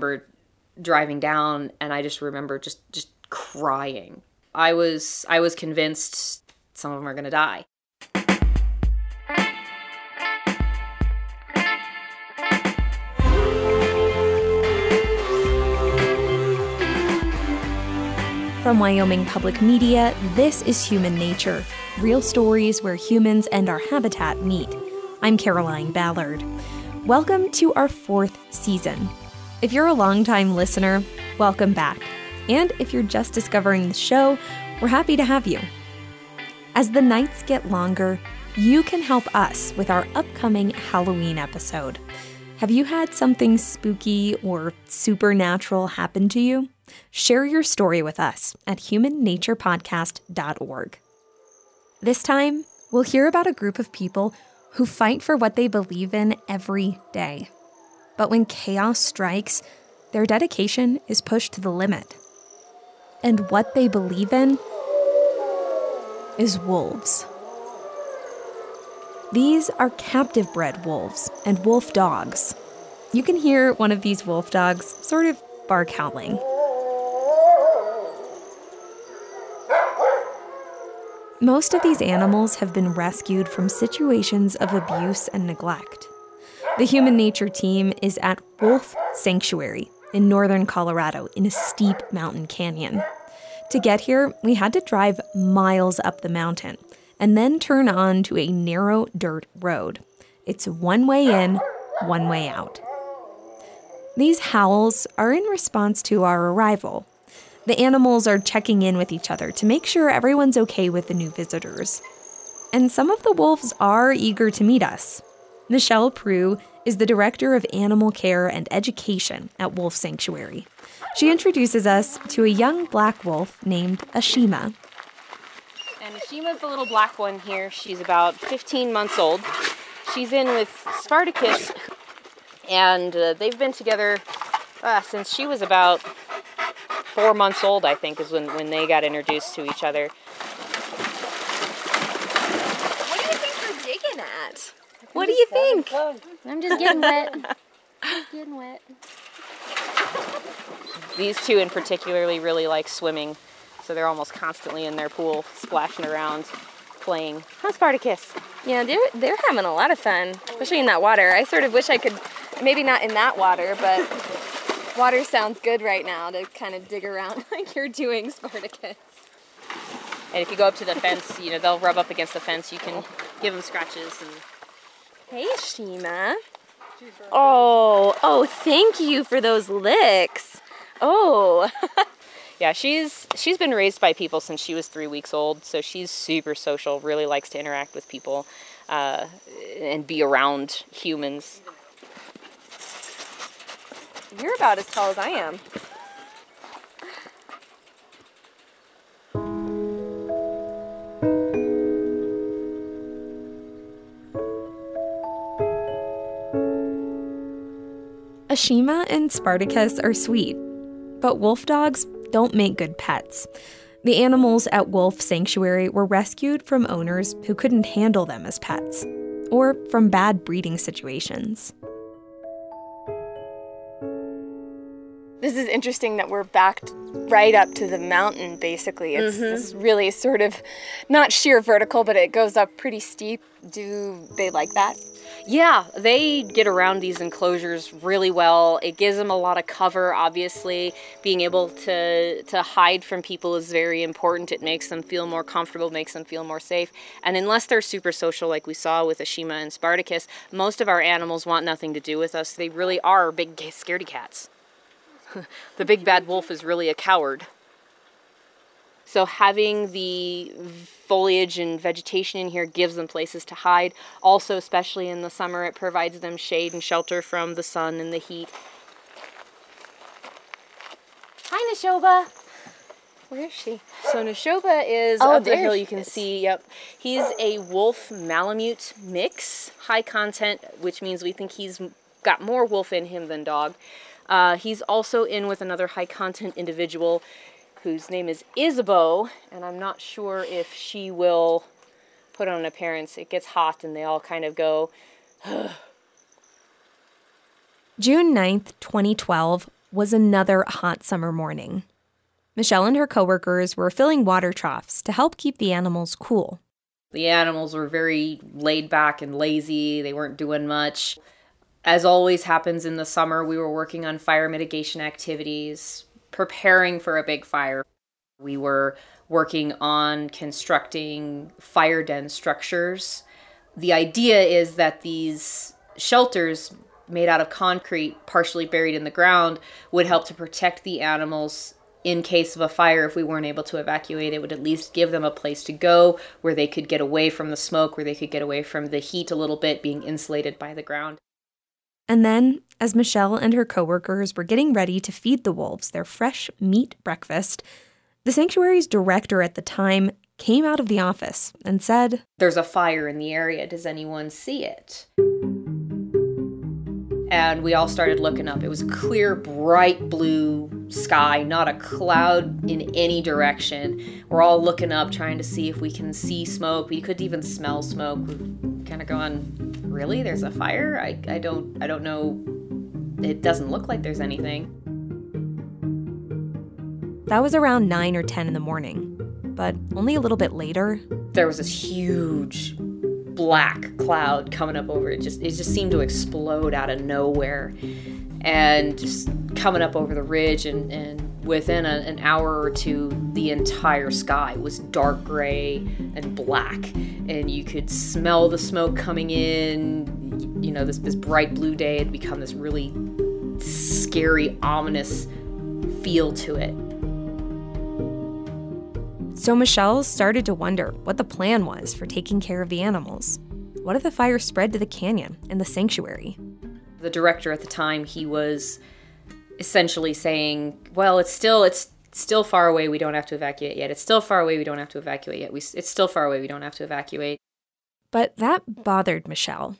remember driving down and I just remember just just crying. I was I was convinced some of them are going to die. From Wyoming Public Media, this is Human Nature real stories where humans and our habitat meet. I'm Caroline Ballard. Welcome to our fourth season. If you're a longtime listener, welcome back. And if you're just discovering the show, we're happy to have you. As the nights get longer, you can help us with our upcoming Halloween episode. Have you had something spooky or supernatural happen to you? Share your story with us at humannaturepodcast.org. This time, we'll hear about a group of people who fight for what they believe in every day. But when chaos strikes, their dedication is pushed to the limit. And what they believe in is wolves. These are captive bred wolves and wolf dogs. You can hear one of these wolf dogs sort of bark howling. Most of these animals have been rescued from situations of abuse and neglect. The Human Nature team is at Wolf Sanctuary in northern Colorado in a steep mountain canyon. To get here, we had to drive miles up the mountain and then turn on to a narrow dirt road. It's one way in, one way out. These howls are in response to our arrival, the animals are checking in with each other to make sure everyone's okay with the new visitors. And some of the wolves are eager to meet us. Michelle Proulx is the Director of Animal Care and Education at Wolf Sanctuary. She introduces us to a young black wolf named Ashima. And Ashima's the little black one here. She's about 15 months old. She's in with Spartacus, and uh, they've been together uh, since she was about four months old, I think, is when, when they got introduced to each other. What do you think we're digging at? What do you think? I'm just getting wet. Just getting wet. These two in particularly really like swimming, so they're almost constantly in their pool, splashing around, playing. Huh, Spartacus? Yeah, they're they're having a lot of fun, especially in that water. I sort of wish I could, maybe not in that water, but Water sounds good right now to kind of dig around like you're doing, Spartacus. And if you go up to the fence, you know, they'll rub up against the fence. You can give them scratches and. Hey, Shima. Oh, oh, thank you for those licks. Oh. yeah, she's she's been raised by people since she was three weeks old, so she's super social. Really likes to interact with people uh, and be around humans. You're about as tall as I am. Ashima and Spartacus are sweet, but wolf dogs don't make good pets. The animals at Wolf Sanctuary were rescued from owners who couldn't handle them as pets, or from bad breeding situations. This is interesting that we're backed right up to the mountain, basically. It's mm-hmm. this really sort of not sheer vertical, but it goes up pretty steep. Do they like that? Yeah, they get around these enclosures really well. It gives them a lot of cover, obviously. Being able to, to hide from people is very important. It makes them feel more comfortable, makes them feel more safe. And unless they're super social, like we saw with Ashima and Spartacus, most of our animals want nothing to do with us. They really are big scaredy cats. the big bad wolf is really a coward. So having the foliage and vegetation in here gives them places to hide. Also, especially in the summer, it provides them shade and shelter from the sun and the heat. Hi, Nashoba. Where is she? So Nashoba is oh, up the hill. You can see. Yep, he's a wolf malamute mix, high content, which means we think he's got more wolf in him than dog. Uh, he's also in with another high content individual whose name is Isabeau, and I'm not sure if she will put on an appearance. It gets hot and they all kind of go. June 9th, 2012, was another hot summer morning. Michelle and her coworkers were filling water troughs to help keep the animals cool. The animals were very laid back and lazy. They weren't doing much. As always happens in the summer, we were working on fire mitigation activities, preparing for a big fire. We were working on constructing fire den structures. The idea is that these shelters made out of concrete, partially buried in the ground, would help to protect the animals in case of a fire if we weren't able to evacuate it would at least give them a place to go where they could get away from the smoke where they could get away from the heat a little bit being insulated by the ground and then as michelle and her coworkers were getting ready to feed the wolves their fresh meat breakfast the sanctuary's director at the time came out of the office and said there's a fire in the area. Does anyone see it and we all started looking up. It was clear, bright blue sky, not a cloud in any direction. We're all looking up, trying to see if we can see smoke. We couldn't even smell smoke. We're kind of going, really? There's a fire? I, I don't I don't know. It doesn't look like there's anything. That was around 9 or 10 in the morning. But only a little bit later, there was this huge black cloud coming up over it. Just it just seemed to explode out of nowhere, and just coming up over the ridge. And, and within a, an hour or two, the entire sky was dark gray and black, and you could smell the smoke coming in. You know, this this bright blue day had become this really scary, ominous feel to it. So Michelle started to wonder what the plan was for taking care of the animals. What if the fire spread to the canyon and the sanctuary? The director at the time, he was essentially saying, "Well, it's still it's still far away. We don't have to evacuate yet. It's still far away. We don't have to evacuate yet. We, it's still far away. We don't have to evacuate." But that bothered Michelle.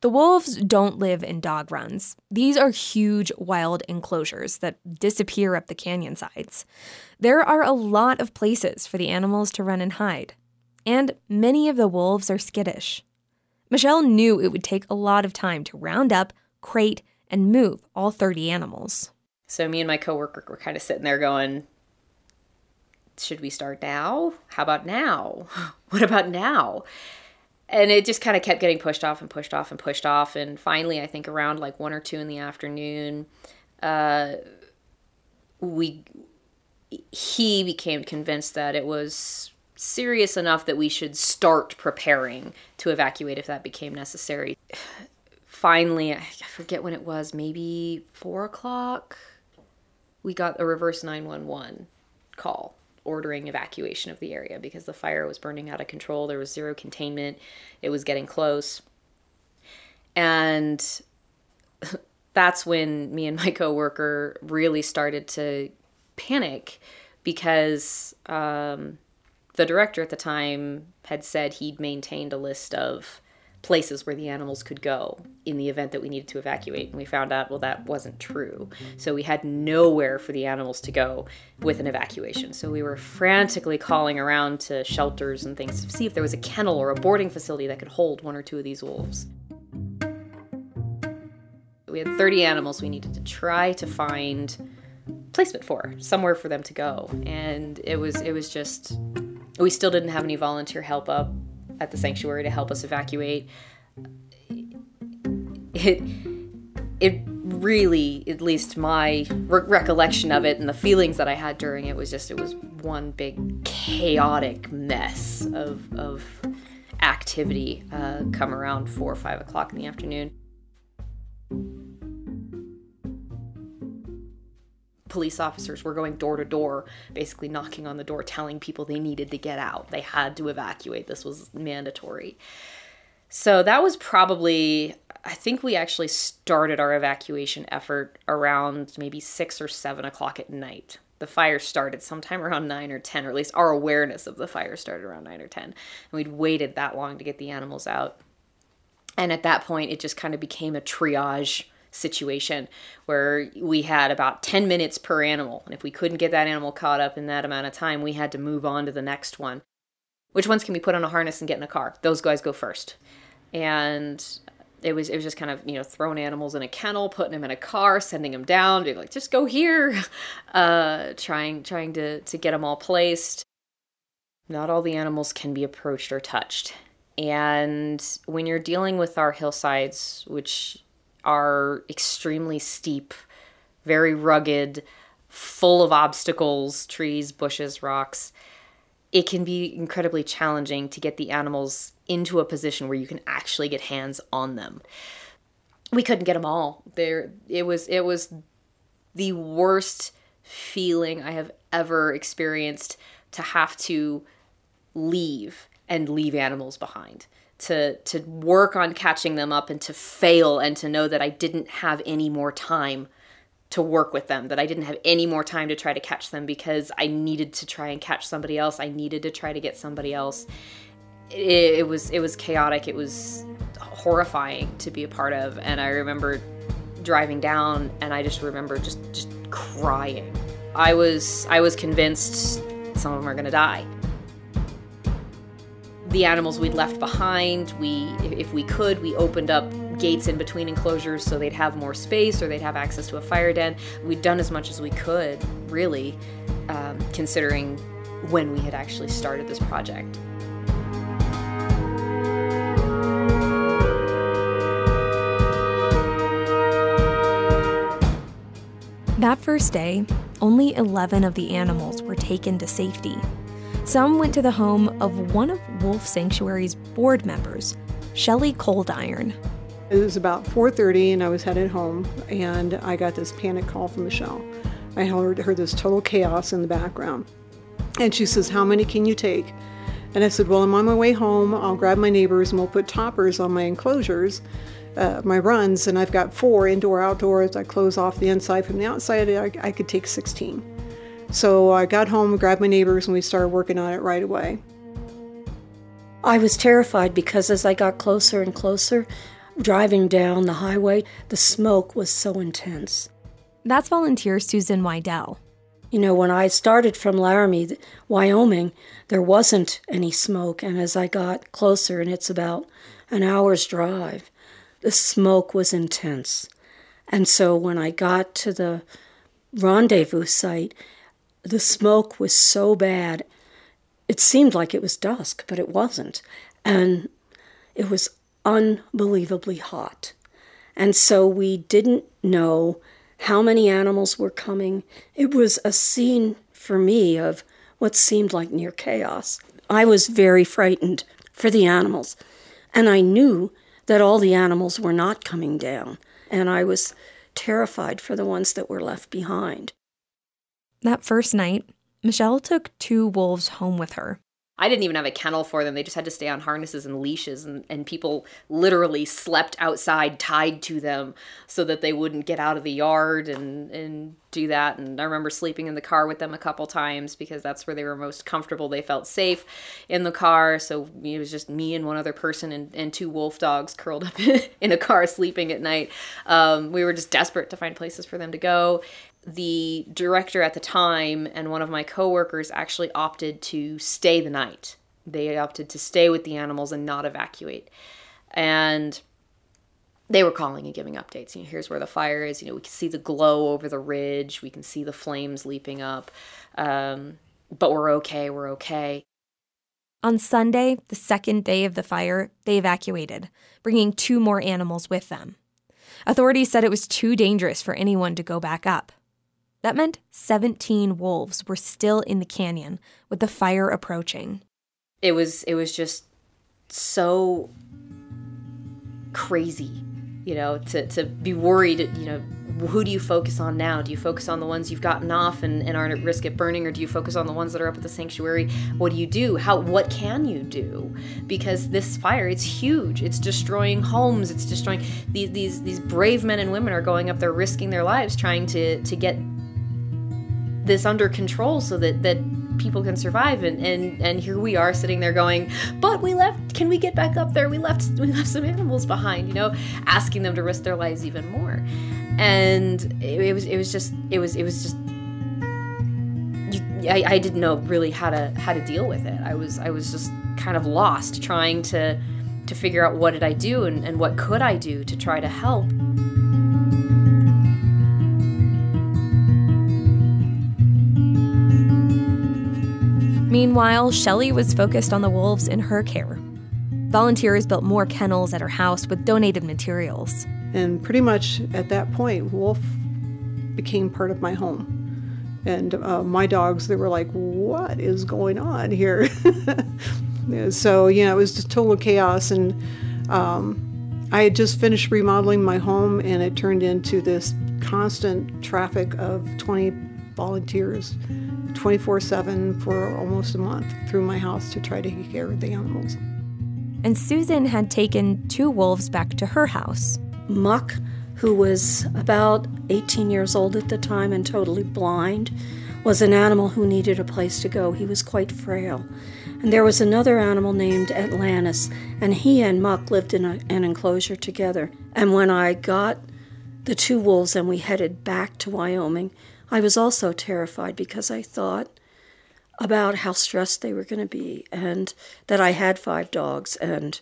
The wolves don't live in dog runs. These are huge wild enclosures that disappear up the canyon sides. There are a lot of places for the animals to run and hide, and many of the wolves are skittish. Michelle knew it would take a lot of time to round up, crate, and move all 30 animals. So me and my coworker were kind of sitting there going, should we start now? How about now? what about now? And it just kind of kept getting pushed off and pushed off and pushed off. And finally i think around like one or two in the afternoon uh, we he became convinced that it was serious enough that we should start preparing to evacuate if that became necessary. Finally i forget when it was maybe four o'clock we got a reverse 911 call ordering evacuation of the area because the fire was burning out of control. There was zero containment. It was getting close. And that's when me and my coworker really started to panic because um, the director at the time had said he'd maintained a list of places where the animals could go in the event that we needed to evacuate. And we found out, well, that wasn't true. So we had nowhere for the animals to go with an evacuation. So we were frantically calling around to shelters and things to see if there was a kennel or a boarding facility that could hold one or two of these wolves. We had 30 animals we needed to try to find placement for, somewhere for them to go. And it was it was just we still didn't have any volunteer help up at the sanctuary to help us evacuate. It it really, at least my re- recollection of it and the feelings that I had during it was just it was one big chaotic mess of of activity uh, come around four or five o'clock in the afternoon. Police officers were going door to door, basically knocking on the door, telling people they needed to get out. They had to evacuate. This was mandatory. So that was probably, I think we actually started our evacuation effort around maybe six or seven o'clock at night. The fire started sometime around nine or 10, or at least our awareness of the fire started around nine or 10. And we'd waited that long to get the animals out. And at that point, it just kind of became a triage situation where we had about 10 minutes per animal. And if we couldn't get that animal caught up in that amount of time, we had to move on to the next one. Which ones can we put on a harness and get in a car? Those guys go first. And it was it was just kind of you know throwing animals in a kennel, putting them in a car, sending them down, being like just go here, uh, trying trying to to get them all placed. Not all the animals can be approached or touched, and when you're dealing with our hillsides, which are extremely steep, very rugged, full of obstacles, trees, bushes, rocks, it can be incredibly challenging to get the animals into a position where you can actually get hands on them. We couldn't get them all. There it was it was the worst feeling I have ever experienced to have to leave and leave animals behind. To to work on catching them up and to fail and to know that I didn't have any more time to work with them, that I didn't have any more time to try to catch them because I needed to try and catch somebody else. I needed to try to get somebody else it, it was it was chaotic. It was horrifying to be a part of, and I remember driving down, and I just remember just just crying. I was I was convinced some of them are gonna die. The animals we'd left behind, we if we could, we opened up gates in between enclosures so they'd have more space or they'd have access to a fire den. We'd done as much as we could, really, um, considering when we had actually started this project. That first day, only 11 of the animals were taken to safety. Some went to the home of one of Wolf Sanctuary's board members, Shelley Coldiron. It was about 4:30 and I was headed home and I got this panic call from Michelle. I heard, heard this total chaos in the background. And she says, "How many can you take?" And I said, "Well, I'm on my way home. I'll grab my neighbors and we'll put toppers on my enclosures." uh, my runs, and I've got four indoor outdoors. I close off the inside from the outside. I, I could take 16. So I got home, grabbed my neighbors, and we started working on it right away. I was terrified because as I got closer and closer, driving down the highway, the smoke was so intense. That's volunteer Susan Wydell. You know, when I started from Laramie, Wyoming, there wasn't any smoke, and as I got closer, and it's about an hour's drive, the smoke was intense. And so when I got to the rendezvous site, the smoke was so bad. It seemed like it was dusk, but it wasn't. And it was unbelievably hot. And so we didn't know how many animals were coming. It was a scene for me of what seemed like near chaos. I was very frightened for the animals, and I knew that all the animals were not coming down, and I was terrified for the ones that were left behind. That first night, Michelle took two wolves home with her. I didn't even have a kennel for them. They just had to stay on harnesses and leashes, and, and people literally slept outside tied to them so that they wouldn't get out of the yard and, and do that. And I remember sleeping in the car with them a couple times because that's where they were most comfortable. They felt safe in the car. So it was just me and one other person and, and two wolf dogs curled up in a car sleeping at night. Um, we were just desperate to find places for them to go the director at the time and one of my coworkers actually opted to stay the night. They opted to stay with the animals and not evacuate. And they were calling and giving updates. You know, here's where the fire is. You know, we can see the glow over the ridge. We can see the flames leaping up. Um, but we're okay. We're okay. On Sunday, the second day of the fire, they evacuated, bringing two more animals with them. Authorities said it was too dangerous for anyone to go back up. That meant 17 wolves were still in the canyon with the fire approaching. It was it was just so crazy, you know, to, to be worried, you know, who do you focus on now? Do you focus on the ones you've gotten off and, and aren't at risk of burning, or do you focus on the ones that are up at the sanctuary? What do you do? How what can you do? Because this fire, it's huge. It's destroying homes. It's destroying these these these brave men and women are going up there risking their lives trying to to get this under control so that that people can survive. And and and here we are sitting there going but we left can we get back up there? We left we left some animals behind you know asking them to risk their lives even more. And it, it was it was just it was it was just I, I didn't know really how to how to deal with it. I was i was just kind of lost trying to to figure out what did I do and, and what could I do to try to help. Meanwhile, Shelley was focused on the wolves in her care. Volunteers built more kennels at her house with donated materials. And pretty much at that point, Wolf became part of my home. And uh, my dogs, they were like, what is going on here? so, yeah, it was just total chaos. And um, I had just finished remodeling my home, and it turned into this constant traffic of 20 volunteers 24 7 for almost a month through my house to try to take care of the animals. And Susan had taken two wolves back to her house. Muck, who was about 18 years old at the time and totally blind, was an animal who needed a place to go. He was quite frail. And there was another animal named Atlantis, and he and Muck lived in a, an enclosure together. And when I got the two wolves and we headed back to Wyoming, I was also terrified because I thought about how stressed they were going to be and that I had five dogs and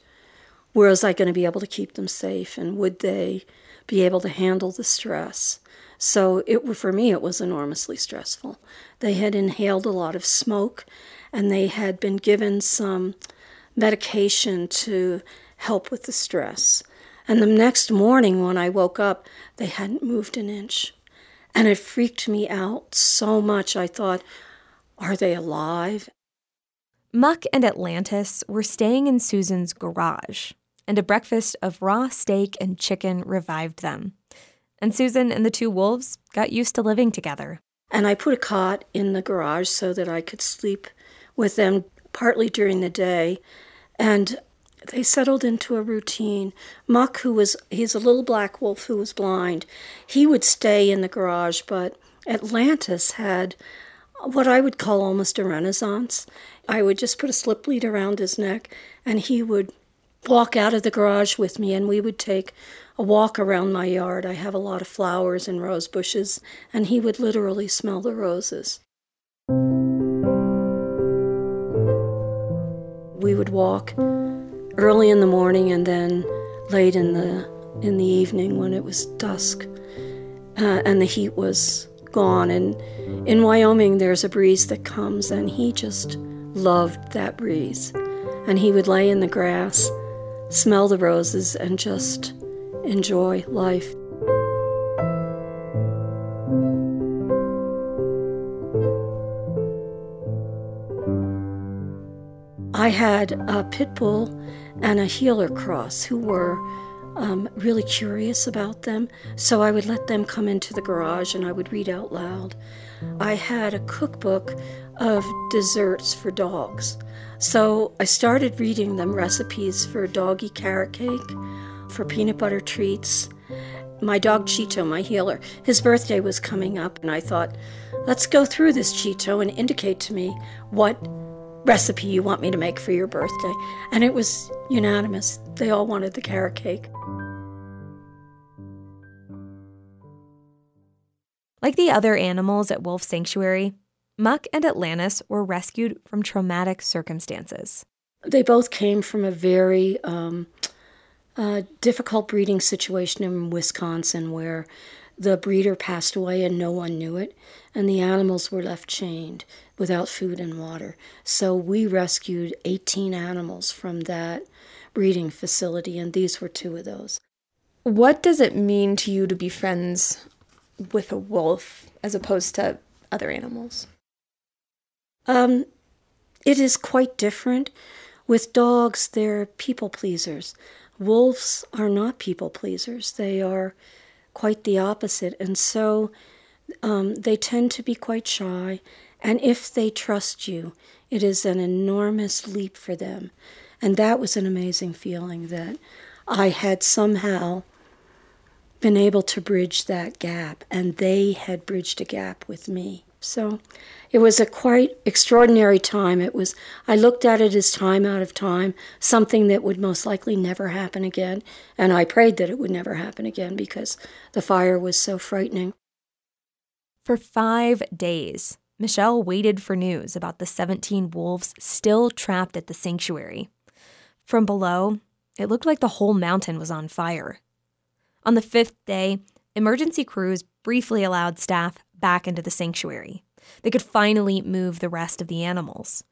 where was I going to be able to keep them safe and would they be able to handle the stress? So it for me it was enormously stressful. They had inhaled a lot of smoke and they had been given some medication to help with the stress. And the next morning when I woke up, they hadn't moved an inch. And it freaked me out so much. I thought, are they alive? Muck and Atlantis were staying in Susan's garage, and a breakfast of raw steak and chicken revived them. And Susan and the two wolves got used to living together. And I put a cot in the garage so that I could sleep with them partly during the day. And they settled into a routine. Muck, who was, he's a little black wolf who was blind, he would stay in the garage, but Atlantis had what I would call almost a renaissance. I would just put a slip lead around his neck, and he would walk out of the garage with me, and we would take a walk around my yard. I have a lot of flowers and rose bushes, and he would literally smell the roses. We would walk early in the morning and then late in the in the evening when it was dusk uh, and the heat was gone. And in Wyoming there's a breeze that comes and he just loved that breeze. And he would lay in the grass smell the roses and just enjoy life I had a pit bull and a heeler cross who were um, really curious about them. So I would let them come into the garage and I would read out loud. I had a cookbook of desserts for dogs. So I started reading them recipes for doggy carrot cake, for peanut butter treats. My dog Cheeto, my heeler, his birthday was coming up, and I thought, let's go through this Cheeto and indicate to me what recipe you want me to make for your birthday. And it was unanimous. They all wanted the carrot cake. Like the other animals at Wolf Sanctuary, Muck and Atlantis were rescued from traumatic circumstances. They both came from a very um, uh, difficult breeding situation in Wisconsin where the breeder passed away and no one knew it, and the animals were left chained without food and water. So we rescued 18 animals from that breeding facility, and these were two of those. What does it mean to you to be friends with a wolf as opposed to other animals? Um, it is quite different. With dogs, they're people pleasers. Wolves are not people pleasers. They are quite the opposite. And so um, they tend to be quite shy and if they trust you, it is an enormous leap for them. And that was an amazing feeling that I had somehow been able to bridge that gap, and they had bridged a gap with me. So it was a quite extraordinary time. It was, I looked at it as time out of time, something that would most likely never happen again. And I prayed that it would never happen again because the fire was so frightening. For five days, Michelle waited for news about the 17 wolves still trapped at the sanctuary. From below, it looked like the whole mountain was on fire. On the fifth day, emergency crews briefly allowed staff back into the sanctuary. They could finally move the rest of the animals.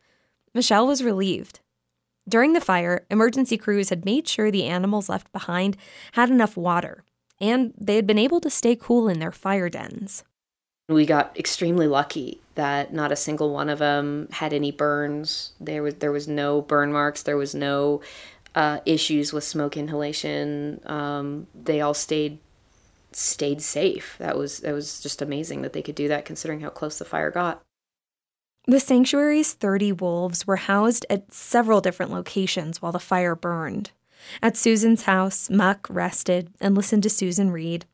Michelle was relieved. During the fire, emergency crews had made sure the animals left behind had enough water, and they had been able to stay cool in their fire dens. We got extremely lucky that not a single one of them had any burns. There was there was no burn marks. There was no uh, issues with smoke inhalation. Um, they all stayed stayed safe. That was that was just amazing that they could do that, considering how close the fire got. The sanctuary's 30 wolves were housed at several different locations while the fire burned. At Susan's house, Muck rested and listened to Susan read,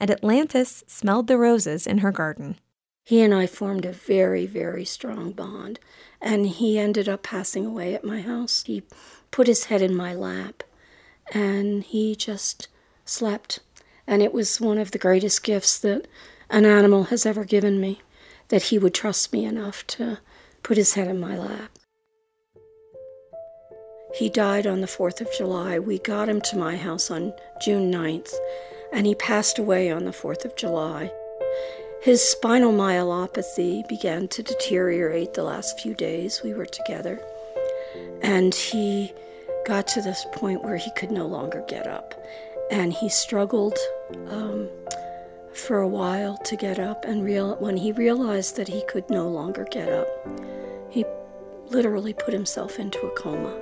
and Atlantis smelled the roses in her garden. He and I formed a very, very strong bond, and he ended up passing away at my house. He put his head in my lap, and he just slept. And it was one of the greatest gifts that an animal has ever given me that he would trust me enough to put his head in my lap. He died on the 4th of July. We got him to my house on June 9th, and he passed away on the 4th of July. His spinal myelopathy began to deteriorate the last few days we were together, and he got to this point where he could no longer get up. And he struggled um, for a while to get up, and real, when he realized that he could no longer get up, he literally put himself into a coma.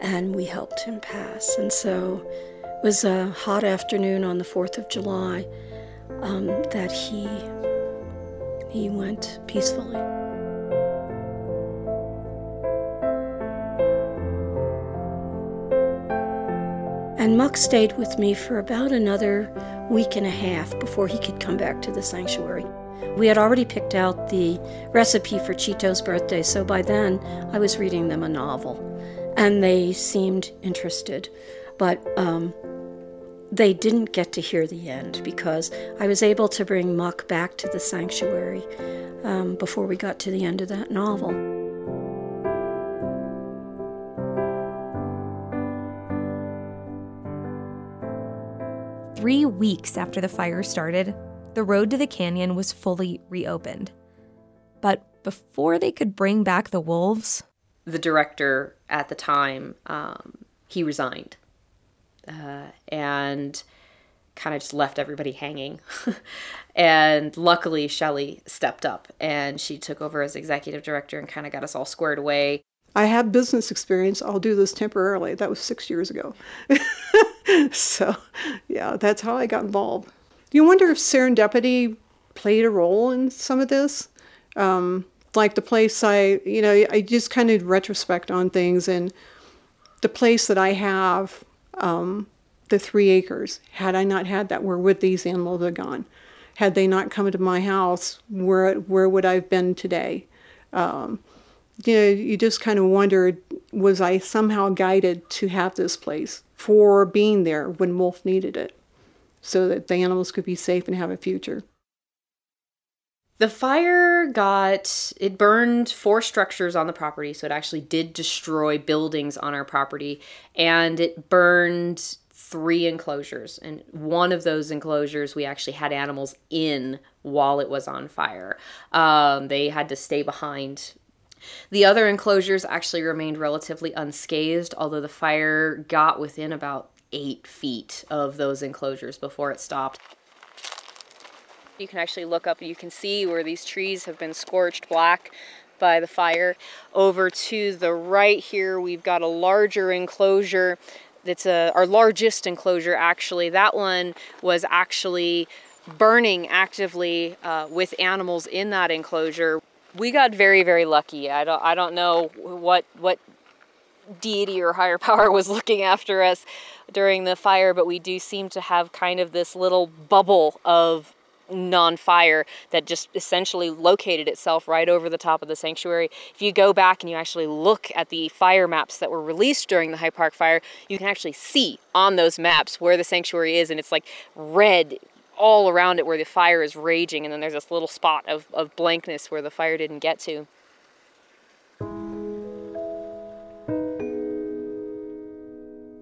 And we helped him pass. And so it was a hot afternoon on the 4th of July um, that he, he went peacefully. And Muck stayed with me for about another week and a half before he could come back to the sanctuary. We had already picked out the recipe for Cheeto's birthday, so by then I was reading them a novel. And they seemed interested, but um, they didn't get to hear the end because I was able to bring Muck back to the sanctuary um, before we got to the end of that novel. Three weeks after the fire started, the road to the canyon was fully reopened. But before they could bring back the wolves, the director at the time um, he resigned uh, and kind of just left everybody hanging. and luckily, Shelley stepped up and she took over as executive director and kind of got us all squared away. I have business experience. I'll do this temporarily. That was six years ago. so, yeah, that's how I got involved. You wonder if serendipity played a role in some of this? Um, like the place I, you know, I just kind of retrospect on things, and the place that I have, um, the three acres, had I not had that, where would these animals have gone? Had they not come to my house, where where would I have been today? Um, you know, you just kind of wondered, was I somehow guided to have this place for being there when Wolf needed it, so that the animals could be safe and have a future? The fire got, it burned four structures on the property, so it actually did destroy buildings on our property, and it burned three enclosures. And one of those enclosures, we actually had animals in while it was on fire. Um, they had to stay behind the other enclosures actually remained relatively unscathed, although the fire got within about eight feet of those enclosures before it stopped. You can actually look up and you can see where these trees have been scorched black by the fire. Over to the right here, we've got a larger enclosure. That's a, our largest enclosure, actually. That one was actually burning actively uh, with animals in that enclosure we got very very lucky. I don't I don't know what what deity or higher power was looking after us during the fire, but we do seem to have kind of this little bubble of non-fire that just essentially located itself right over the top of the sanctuary. If you go back and you actually look at the fire maps that were released during the High Park fire, you can actually see on those maps where the sanctuary is and it's like red all around it where the fire is raging, and then there's this little spot of, of blankness where the fire didn't get to.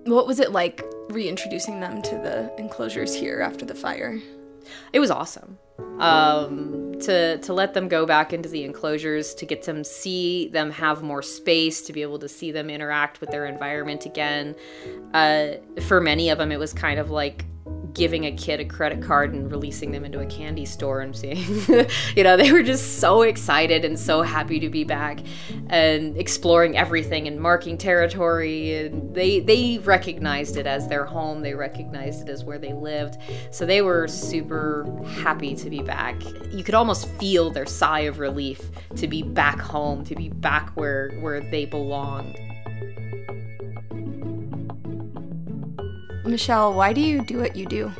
What was it like reintroducing them to the enclosures here after the fire? It was awesome. Um, to to let them go back into the enclosures, to get them see them have more space, to be able to see them interact with their environment again. Uh, for many of them, it was kind of like giving a mm. kid a credit card and releasing them into a candy store and seeing, you know, they were just so excited and so happy to be back and exploring everything and marking territory. And they they recognized it as their home. They recognized it as where they lived. So they were super happy to be back. You could almost feel their sigh of relief to be back home, to be back where where they belonged. Michelle, why do you do what you do?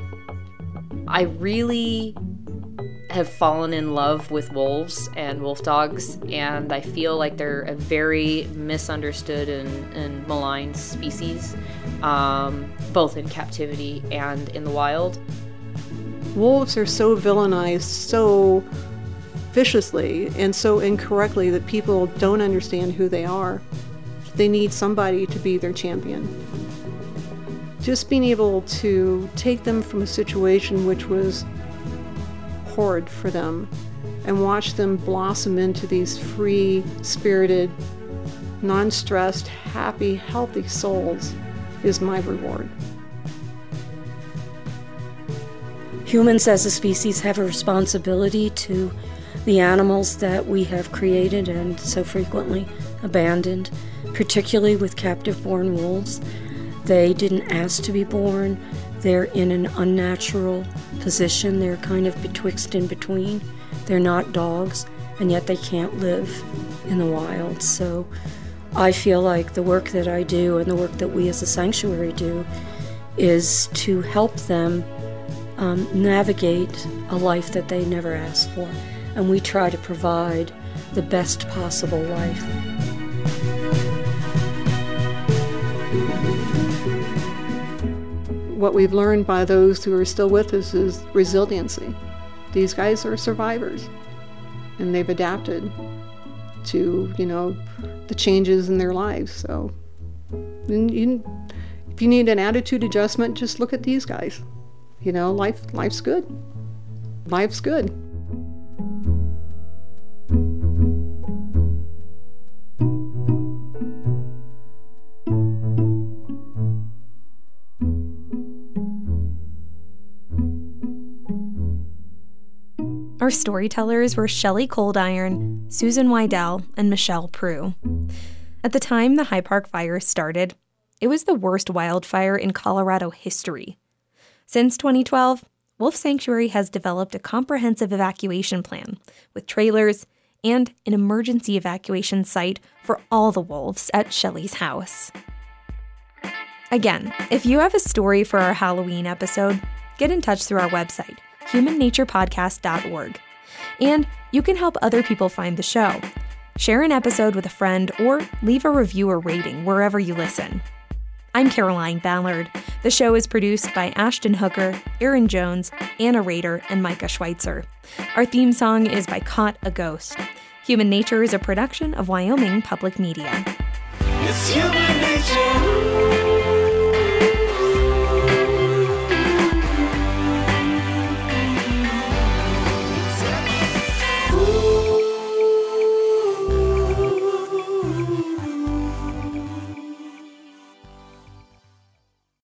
I really have fallen in love with wolves and wolf dogs, and I feel like they're a very misunderstood and, and maligned species, um, both in captivity and in the wild. Wolves are so villainized so viciously and so incorrectly that people don't understand who they are. They need somebody to be their champion just being able to take them from a situation which was horrid for them and watch them blossom into these free spirited, non stressed, happy, healthy souls is my reward. Humans as a species have a responsibility to the animals that we have created and so frequently abandoned, particularly with captive born wolves. They didn't ask to be born. They're in an unnatural position. They're kind of betwixt and between. They're not dogs, and yet they can't live in the wild. So I feel like the work that I do and the work that we as a sanctuary do is to help them um, navigate a life that they never asked for. And we try to provide the best possible life. What we've learned by those who are still with us is resiliency. These guys are survivors, and they've adapted to you know the changes in their lives. So, you, if you need an attitude adjustment, just look at these guys. You know, life life's good. Life's good. Our storytellers were Shelley Coldiron, Susan Wydell, and Michelle Proulx. At the time the High Park fire started, it was the worst wildfire in Colorado history. Since 2012, Wolf Sanctuary has developed a comprehensive evacuation plan with trailers and an emergency evacuation site for all the wolves at Shelley's house. Again, if you have a story for our Halloween episode, get in touch through our website, humannaturepodcast.org. And you can help other people find the show. Share an episode with a friend or leave a review or rating wherever you listen. I'm Caroline Ballard. The show is produced by Ashton Hooker, Aaron Jones, Anna Rader, and Micah Schweitzer. Our theme song is by Caught a Ghost. Human Nature is a production of Wyoming Public Media. It's human nature.